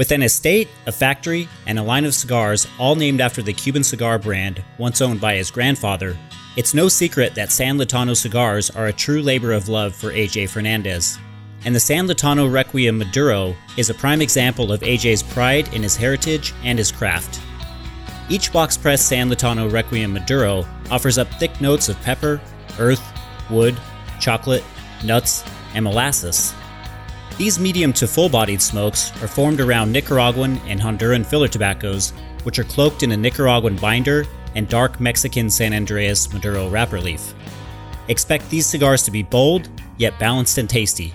With an estate, a factory, and a line of cigars all named after the Cuban cigar brand once owned by his grandfather, it's no secret that San Lotano cigars are a true labor of love for AJ Fernandez. And the San Lotano Requiem Maduro is a prime example of AJ's pride in his heritage and his craft. Each box press San Lotano Requiem Maduro offers up thick notes of pepper, earth, wood, chocolate, nuts, and molasses. These medium to full bodied smokes are formed around Nicaraguan and Honduran filler tobaccos, which are cloaked in a Nicaraguan binder and dark Mexican San Andrés Maduro wrapper leaf. Expect these cigars to be bold, yet balanced and tasty.